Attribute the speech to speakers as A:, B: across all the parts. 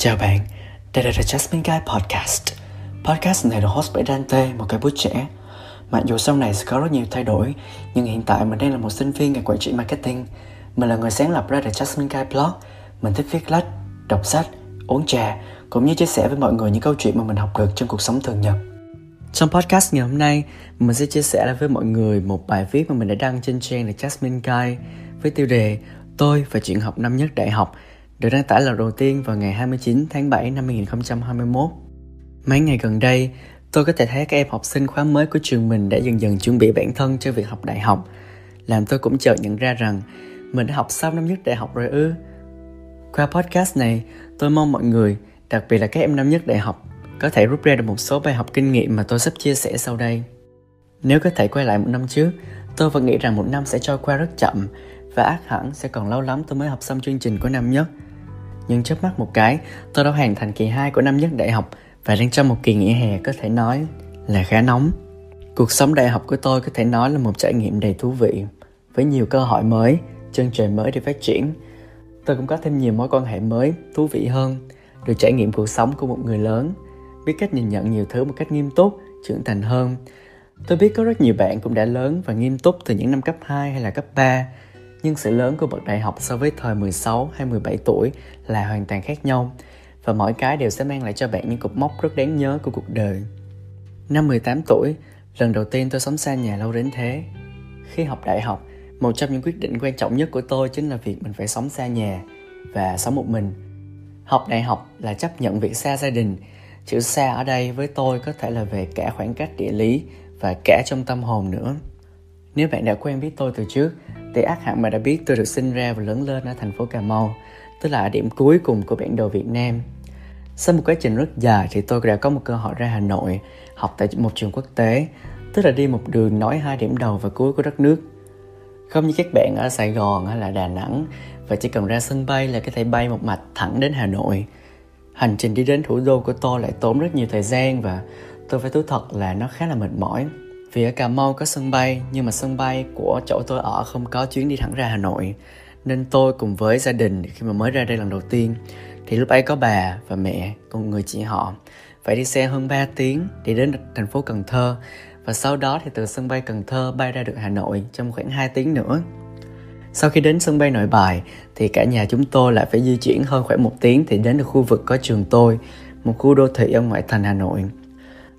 A: Chào bạn, đây là The Jasmine Guy Podcast. Podcast này được host bởi Dante, một cái bút trẻ. Mặc dù sau này sẽ có rất nhiều thay đổi, nhưng hiện tại mình đang là một sinh viên ngành quản trị marketing. Mình là người sáng lập ra The Jasmine Guy Blog. Mình thích viết lách, đọc sách, uống trà, cũng như chia sẻ với mọi người những câu chuyện mà mình học được trong cuộc sống thường nhật. Trong podcast ngày hôm nay, mình sẽ chia sẻ với mọi người một bài viết mà mình đã đăng trên trang The Jasmine Guy với tiêu đề Tôi và chuyện học năm nhất đại học được đăng tải lần đầu tiên vào ngày 29 tháng 7 năm 2021. Mấy ngày gần đây, tôi có thể thấy các em học sinh khóa mới của trường mình đã dần dần chuẩn bị bản thân cho việc học đại học. Làm tôi cũng chợt nhận ra rằng mình đã học xong năm nhất đại học rồi ư. Qua podcast này, tôi mong mọi người, đặc biệt là các em năm nhất đại học, có thể rút ra được một số bài học kinh nghiệm mà tôi sắp chia sẻ sau đây. Nếu có thể quay lại một năm trước, tôi vẫn nghĩ rằng một năm sẽ trôi qua rất chậm và ác hẳn sẽ còn lâu lắm tôi mới học xong chương trình của năm nhất nhưng chớp mắt một cái, tôi đã hoàn thành kỳ 2 của năm nhất đại học và đang trong một kỳ nghỉ hè có thể nói là khá nóng. Cuộc sống đại học của tôi có thể nói là một trải nghiệm đầy thú vị, với nhiều cơ hội mới, chân trời mới để phát triển. Tôi cũng có thêm nhiều mối quan hệ mới, thú vị hơn, được trải nghiệm cuộc sống của một người lớn, biết cách nhìn nhận nhiều thứ một cách nghiêm túc, trưởng thành hơn. Tôi biết có rất nhiều bạn cũng đã lớn và nghiêm túc từ những năm cấp 2 hay là cấp 3, nhưng sự lớn của bậc đại học so với thời 16 hay 17 tuổi là hoàn toàn khác nhau và mỗi cái đều sẽ mang lại cho bạn những cột mốc rất đáng nhớ của cuộc đời. Năm 18 tuổi, lần đầu tiên tôi sống xa nhà lâu đến thế. Khi học đại học, một trong những quyết định quan trọng nhất của tôi chính là việc mình phải sống xa nhà và sống một mình. Học đại học là chấp nhận việc xa gia đình. Chữ xa ở đây với tôi có thể là về cả khoảng cách địa lý và cả trong tâm hồn nữa. Nếu bạn đã quen biết tôi từ trước, thì ác hẳn mà đã biết tôi được sinh ra và lớn lên ở thành phố Cà Mau, tức là ở điểm cuối cùng của bản đồ Việt Nam. Sau một quá trình rất dài thì tôi đã có một cơ hội ra Hà Nội học tại một trường quốc tế, tức là đi một đường nối hai điểm đầu và cuối của đất nước. Không như các bạn ở Sài Gòn hay là Đà Nẵng và chỉ cần ra sân bay là có thể bay một mạch thẳng đến Hà Nội. Hành trình đi đến thủ đô của tôi lại tốn rất nhiều thời gian và tôi phải thú thật là nó khá là mệt mỏi. Vì ở Cà Mau có sân bay nhưng mà sân bay của chỗ tôi ở không có chuyến đi thẳng ra Hà Nội nên tôi cùng với gia đình khi mà mới ra đây lần đầu tiên thì lúc ấy có bà và mẹ cùng người chị họ phải đi xe hơn 3 tiếng để đến thành phố Cần Thơ và sau đó thì từ sân bay Cần Thơ bay ra được Hà Nội trong khoảng 2 tiếng nữa. Sau khi đến sân bay Nội Bài thì cả nhà chúng tôi lại phải di chuyển hơn khoảng một tiếng thì đến được khu vực có trường tôi, một khu đô thị ở ngoại thành Hà Nội.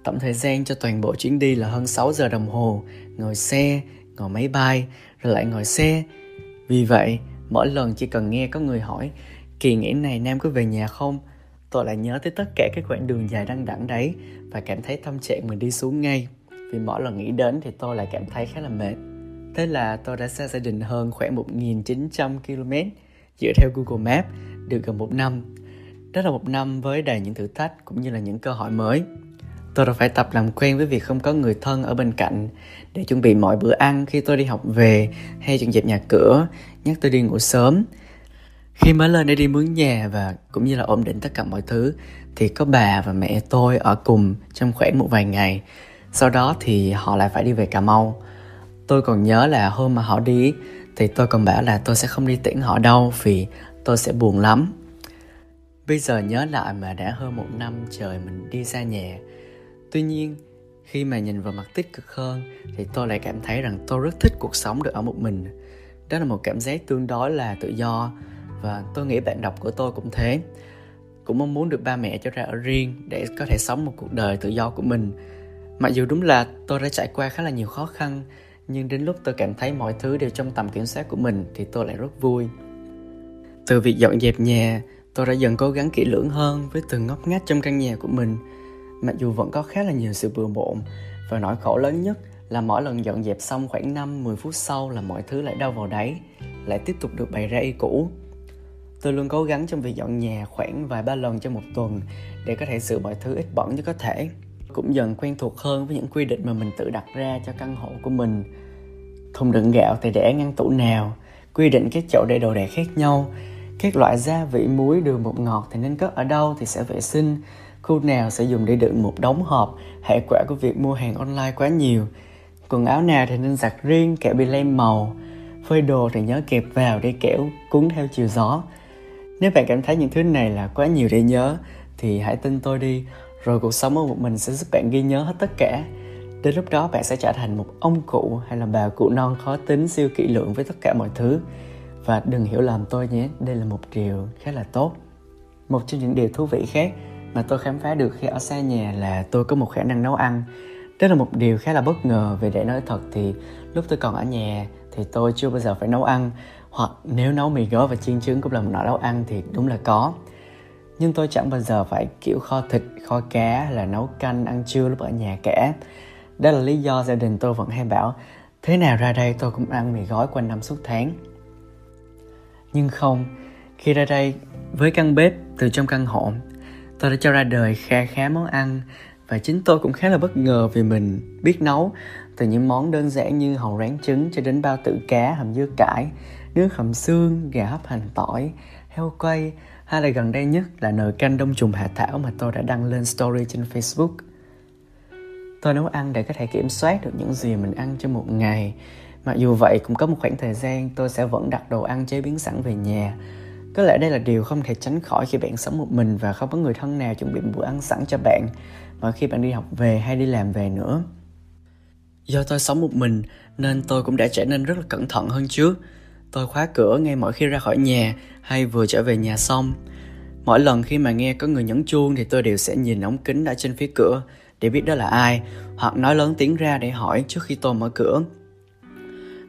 A: Tổng thời gian cho toàn bộ chuyến đi là hơn 6 giờ đồng hồ, ngồi xe, ngồi máy bay, rồi lại ngồi xe. Vì vậy, mỗi lần chỉ cần nghe có người hỏi kỳ nghỉ này Nam có về nhà không? Tôi lại nhớ tới tất cả các quãng đường dài đăng đẳng đấy và cảm thấy tâm trạng mình đi xuống ngay. Vì mỗi lần nghĩ đến thì tôi lại cảm thấy khá là mệt. Thế là tôi đã xa gia đình hơn khoảng 1.900 km dựa theo Google Maps được gần một năm. Đó là một năm với đầy những thử thách cũng như là những cơ hội mới. Tôi đã phải tập làm quen với việc không có người thân ở bên cạnh để chuẩn bị mọi bữa ăn khi tôi đi học về hay dọn dẹp nhà cửa, nhắc tôi đi ngủ sớm. Khi mới lên để đi mướn nhà và cũng như là ổn định tất cả mọi thứ thì có bà và mẹ tôi ở cùng trong khoảng một vài ngày. Sau đó thì họ lại phải đi về Cà Mau. Tôi còn nhớ là hôm mà họ đi thì tôi còn bảo là tôi sẽ không đi tiễn họ đâu vì tôi sẽ buồn lắm. Bây giờ nhớ lại mà đã hơn một năm trời mình đi xa nhà tuy nhiên, khi mà nhìn vào mặt tích cực hơn, thì tôi lại cảm thấy rằng tôi rất thích cuộc sống được ở một mình. Đó là một cảm giác tương đối là tự do, và tôi nghĩ bạn đọc của tôi cũng thế. Cũng mong muốn được ba mẹ cho ra ở riêng để có thể sống một cuộc đời tự do của mình. Mặc dù đúng là tôi đã trải qua khá là nhiều khó khăn, nhưng đến lúc tôi cảm thấy mọi thứ đều trong tầm kiểm soát của mình thì tôi lại rất vui. Từ việc dọn dẹp nhà, tôi đã dần cố gắng kỹ lưỡng hơn với từng ngóc ngách trong căn nhà của mình mặc dù vẫn có khá là nhiều sự bừa bộn và nỗi khổ lớn nhất là mỗi lần dọn dẹp xong khoảng 5-10 phút sau là mọi thứ lại đau vào đáy, lại tiếp tục được bày ra y cũ. Tôi luôn cố gắng trong việc dọn nhà khoảng vài ba lần trong một tuần để có thể giữ mọi thứ ít bẩn nhất có thể. Cũng dần quen thuộc hơn với những quy định mà mình tự đặt ra cho căn hộ của mình. Thùng đựng gạo thì để ngăn tủ nào, quy định các chậu để đồ đạc khác nhau, các loại gia vị muối đường bột ngọt thì nên cất ở đâu thì sẽ vệ sinh, khu nào sẽ dùng để đựng một đống hộp hệ quả của việc mua hàng online quá nhiều quần áo nào thì nên giặt riêng kẹo bị lem màu phơi đồ thì nhớ kẹp vào để kẻo cuốn theo chiều gió Nếu bạn cảm thấy những thứ này là quá nhiều để nhớ thì hãy tin tôi đi, rồi cuộc sống ở một mình sẽ giúp bạn ghi nhớ hết tất cả. Đến lúc đó bạn sẽ trở thành một ông cụ hay là bà cụ non khó tính siêu kỹ lưỡng với tất cả mọi thứ. Và đừng hiểu lầm tôi nhé, đây là một điều khá là tốt. Một trong những điều thú vị khác mà tôi khám phá được khi ở xa nhà là tôi có một khả năng nấu ăn. Đó là một điều khá là bất ngờ vì để nói thật thì lúc tôi còn ở nhà thì tôi chưa bao giờ phải nấu ăn. Hoặc nếu nấu mì gói và chiên trứng cũng là một loại nấu ăn thì đúng là có. Nhưng tôi chẳng bao giờ phải kiểu kho thịt, kho cá là nấu canh, ăn trưa lúc ở nhà cả. Đó là lý do gia đình tôi vẫn hay bảo, thế nào ra đây tôi cũng ăn mì gói quanh năm suốt tháng. Nhưng không, khi ra đây, với căn bếp từ trong căn hộ tôi đã cho ra đời kha khá món ăn và chính tôi cũng khá là bất ngờ vì mình biết nấu từ những món đơn giản như hàu rán trứng cho đến bao tử cá, hầm dưa cải, nước hầm xương, gà hấp hành tỏi, heo quay, hay là gần đây nhất là nồi canh đông trùng hạ thảo mà tôi đã đăng lên story trên facebook. Tôi nấu ăn để có thể kiểm soát được những gì mình ăn trong một ngày. Mặc dù vậy, cũng có một khoảng thời gian tôi sẽ vẫn đặt đồ ăn chế biến sẵn về nhà có lẽ đây là điều không thể tránh khỏi khi bạn sống một mình và không có người thân nào chuẩn bị bữa ăn sẵn cho bạn, mà khi bạn đi học về hay đi làm về nữa. Do tôi sống một mình, nên tôi cũng đã trở nên rất là cẩn thận hơn trước. Tôi khóa cửa ngay mỗi khi ra khỏi nhà, hay vừa trở về nhà xong. Mỗi lần khi mà nghe có người nhấn chuông thì tôi đều sẽ nhìn ống kính ở trên phía cửa, để biết đó là ai, hoặc nói lớn tiếng ra để hỏi trước khi tôi mở cửa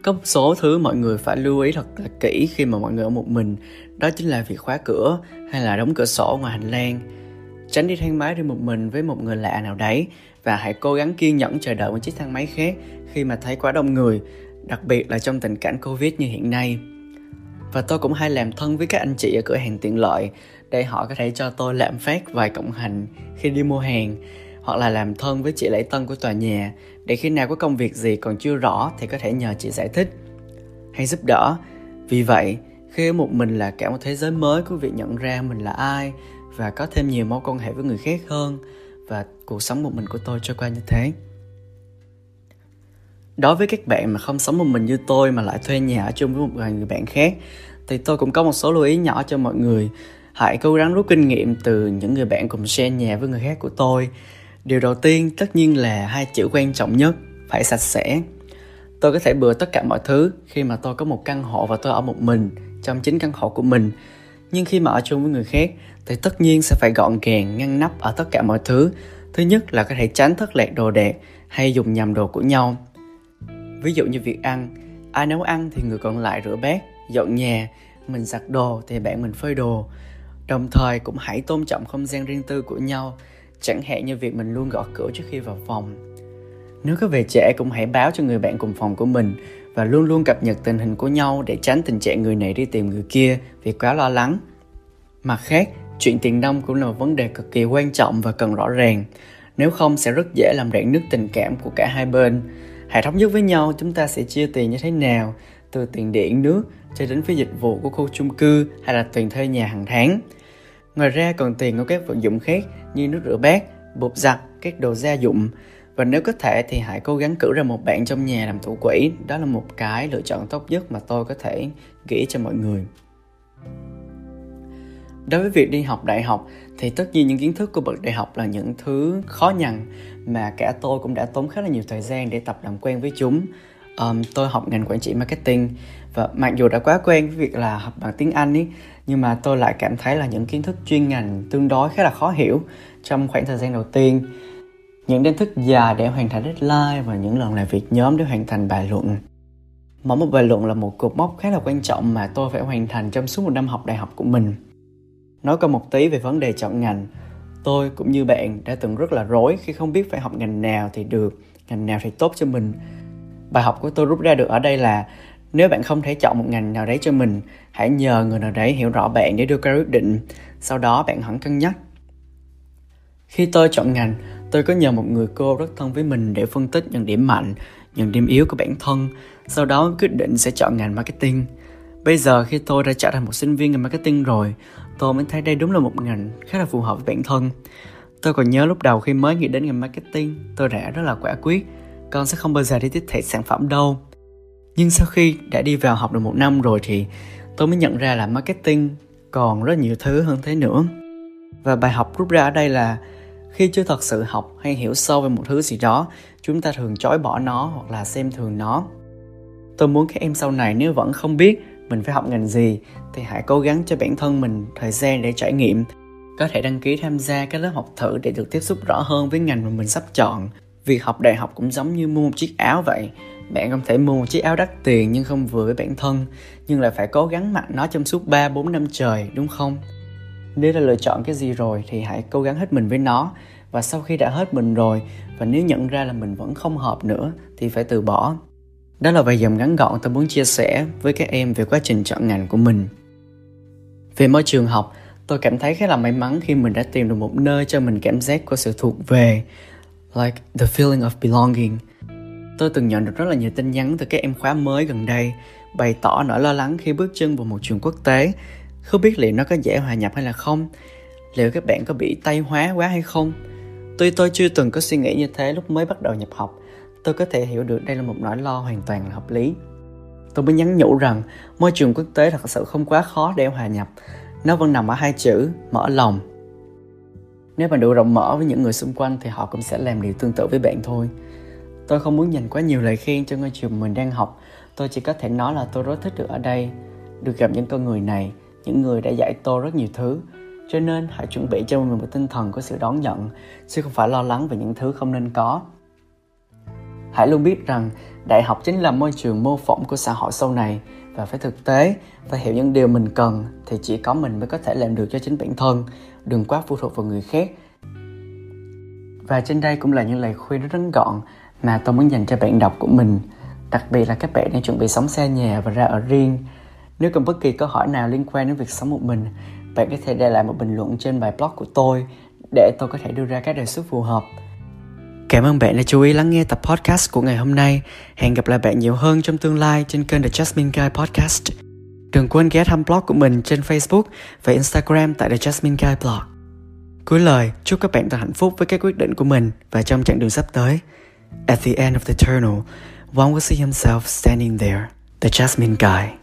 A: có một số thứ mọi người phải lưu ý thật là kỹ khi mà mọi người ở một mình. Đó chính là việc khóa cửa hay là đóng cửa sổ ngoài hành lang. Tránh đi thang máy đi một mình với một người lạ nào đấy và hãy cố gắng kiên nhẫn chờ đợi một chiếc thang máy khác khi mà thấy quá đông người, đặc biệt là trong tình cảnh covid như hiện nay. Và tôi cũng hay làm thân với các anh chị ở cửa hàng tiện lợi để họ có thể cho tôi lạm phát vài cộng hành khi đi mua hàng hoặc là làm thân với chị lễ tân của tòa nhà, để khi nào có công việc gì còn chưa rõ thì có thể nhờ chị giải thích, hay giúp đỡ. Vì vậy, khi một mình là cả một thế giới mới của việc nhận ra mình là ai và có thêm nhiều mối quan hệ với người khác hơn, và cuộc sống một mình của tôi trôi qua như thế. Đối với các bạn mà không sống một mình như tôi mà lại thuê nhà ở chung với một vài người bạn khác, thì tôi cũng có một số lưu ý nhỏ cho mọi người. Hãy cố gắng rút kinh nghiệm từ những người bạn cùng share nhà với người khác của tôi điều đầu tiên tất nhiên là hai chữ quan trọng nhất phải sạch sẽ. Tôi có thể bừa tất cả mọi thứ khi mà tôi có một căn hộ và tôi ở một mình, trong chính căn hộ của mình. Nhưng khi mà ở chung với người khác thì tất nhiên sẽ phải gọn gàng, ngăn nắp ở tất cả mọi thứ. Thứ nhất là có thể tránh thất lạc đồ đạc hay dùng nhầm đồ của nhau. Ví dụ như việc ăn. Ai nấu ăn thì người còn lại rửa bát, dọn nhà, mình giặt đồ thì bạn mình phơi đồ. Đồng thời cũng hãy tôn trọng không gian riêng tư của nhau chẳng hạn như việc mình luôn gõ cửa trước khi vào phòng. Nếu có về trễ cũng hãy báo cho người bạn cùng phòng của mình và luôn luôn cập nhật tình hình của nhau để tránh tình trạng người này đi tìm người kia vì quá lo lắng. Mặt khác, chuyện tiền nông cũng là một vấn đề cực kỳ quan trọng và cần rõ ràng. Nếu không sẽ rất dễ làm rạn nứt tình cảm của cả hai bên. Hãy thống nhất với nhau, chúng ta sẽ chia tiền như thế nào, từ tiền điện nước cho đến phí dịch vụ của khu chung cư hay là tiền thuê nhà hàng tháng ngoài ra còn tiền của các vật dụng khác như nước rửa bát bột giặt các đồ gia dụng. Và nếu có thể thì hãy cố gắng cử ra một bạn trong nhà làm thủ quỹ. Đó là một cái lựa chọn tốt nhất mà tôi có thể nghĩ cho mọi người. Đối với việc đi học đại học thì tất nhiên những kiến thức của bậc đại học là những thứ khó nhằn mà cả tôi cũng đã tốn khá là nhiều thời gian để tập làm quen với chúng. Um, tôi học ngành quản trị marketing và mặc dù đã quá quen với việc là học bằng tiếng anh ấy nhưng mà tôi lại cảm thấy là những kiến thức chuyên ngành tương đối khá là khó hiểu trong khoảng thời gian đầu tiên. Những đánh thức dài để hoàn thành deadline và những lần làm việc nhóm để hoàn thành bài luận. Mỗi một bài luận là một cột mốc khá là quan trọng mà tôi phải hoàn thành trong suốt một năm học đại học của mình. Nói qua một tí về vấn đề chọn ngành. Tôi cũng như bạn đã từng rất là rối khi không biết phải học ngành nào thì được, ngành nào thì tốt cho mình. Bài học của tôi rút ra được ở đây là nếu bạn không thể chọn một ngành nào đấy cho mình, hãy nhờ người nào đấy hiểu rõ bạn để đưa ra quyết định. Sau đó bạn hẳn cân nhắc. Khi tôi chọn ngành, tôi có nhờ một người cô rất thân với mình để phân tích những điểm mạnh, những điểm yếu của bản thân. Sau đó quyết định sẽ chọn ngành marketing. Bây giờ khi tôi đã trở thành một sinh viên ngành marketing rồi, tôi mới thấy đây đúng là một ngành khá là phù hợp với bản thân. Tôi còn nhớ lúc đầu khi mới nghĩ đến ngành marketing, tôi đã rất là quả quyết. Con sẽ không bao giờ đi tiếp thị sản phẩm đâu nhưng sau khi đã đi vào học được một năm rồi thì tôi mới nhận ra là marketing còn rất nhiều thứ hơn thế nữa. Và bài học rút ra ở đây là khi chưa thật sự học hay hiểu sâu về một thứ gì đó, chúng ta thường chối bỏ nó hoặc là xem thường nó. Tôi muốn các em sau này nếu vẫn không biết mình phải học ngành gì thì hãy cố gắng cho bản thân mình thời gian để trải nghiệm. Có thể đăng ký tham gia các lớp học thử để được tiếp xúc rõ hơn với ngành mà mình sắp chọn. Việc học đại học cũng giống như mua một chiếc áo vậy bạn không thể mua một chiếc áo đắt tiền nhưng không vừa với bản thân nhưng lại phải cố gắng mặc nó trong suốt 3 4 năm trời đúng không? Nếu đã lựa chọn cái gì rồi thì hãy cố gắng hết mình với nó và sau khi đã hết mình rồi và nếu nhận ra là mình vẫn không hợp nữa thì phải từ bỏ. Đó là vài dòng ngắn gọn tôi muốn chia sẻ với các em về quá trình chọn ngành của mình. Về môi trường học, tôi cảm thấy khá là may mắn khi mình đã tìm được một nơi cho mình cảm giác của sự thuộc về, like the feeling of belonging – Tôi từng nhận được rất là nhiều tin nhắn từ các em khóa mới gần đây bày tỏ nỗi lo lắng khi bước chân vào một trường quốc tế. Không biết liệu nó có dễ hòa nhập hay là không? Liệu các bạn có bị tây hóa quá hay không? Tuy tôi chưa từng có suy nghĩ như thế lúc mới bắt đầu nhập học, tôi có thể hiểu được đây là một nỗi lo hoàn toàn là hợp lý. Tôi mới nhắn nhủ rằng môi trường quốc tế thật sự không quá khó để hòa nhập. Nó vẫn nằm ở hai chữ mở lòng. Nếu bạn đủ rộng mở với những người xung quanh thì họ cũng sẽ làm điều tương tự với bạn thôi. Tôi không muốn dành quá nhiều lời khen cho ngôi trường mình đang học. Tôi chỉ có thể nói là tôi rất thích được ở đây, được gặp những con người này, những người đã dạy tôi rất nhiều thứ. Cho nên hãy chuẩn bị cho mình một tinh thần của sự đón nhận, chứ không phải lo lắng về những thứ không nên có. Hãy luôn biết rằng đại học chính là môi trường mô phỏng của xã hội sau này và phải thực tế và hiểu những điều mình cần thì chỉ có mình mới có thể làm được cho chính bản thân, đừng quá phụ thuộc vào người khác. Và trên đây cũng là những lời khuyên rất ngắn gọn mà tôi muốn dành cho bạn đọc của mình đặc biệt là các bạn đang chuẩn bị sống xa nhà và ra ở riêng nếu cần bất kỳ câu hỏi nào liên quan đến việc sống một mình bạn có thể để lại một bình luận trên bài blog của tôi để tôi có thể đưa ra các đề xuất phù hợp Cảm ơn bạn đã chú ý lắng nghe tập podcast của ngày hôm nay. Hẹn gặp lại bạn nhiều hơn trong tương lai trên kênh The Jasmine Guy Podcast. Đừng quên ghé thăm blog của mình trên Facebook và Instagram tại The Jasmine Guy Blog. Cuối lời, chúc các bạn thật hạnh phúc với các quyết định của mình và trong chặng đường sắp tới. At the end of the tunnel, one will see himself standing there, the Jasmine guy.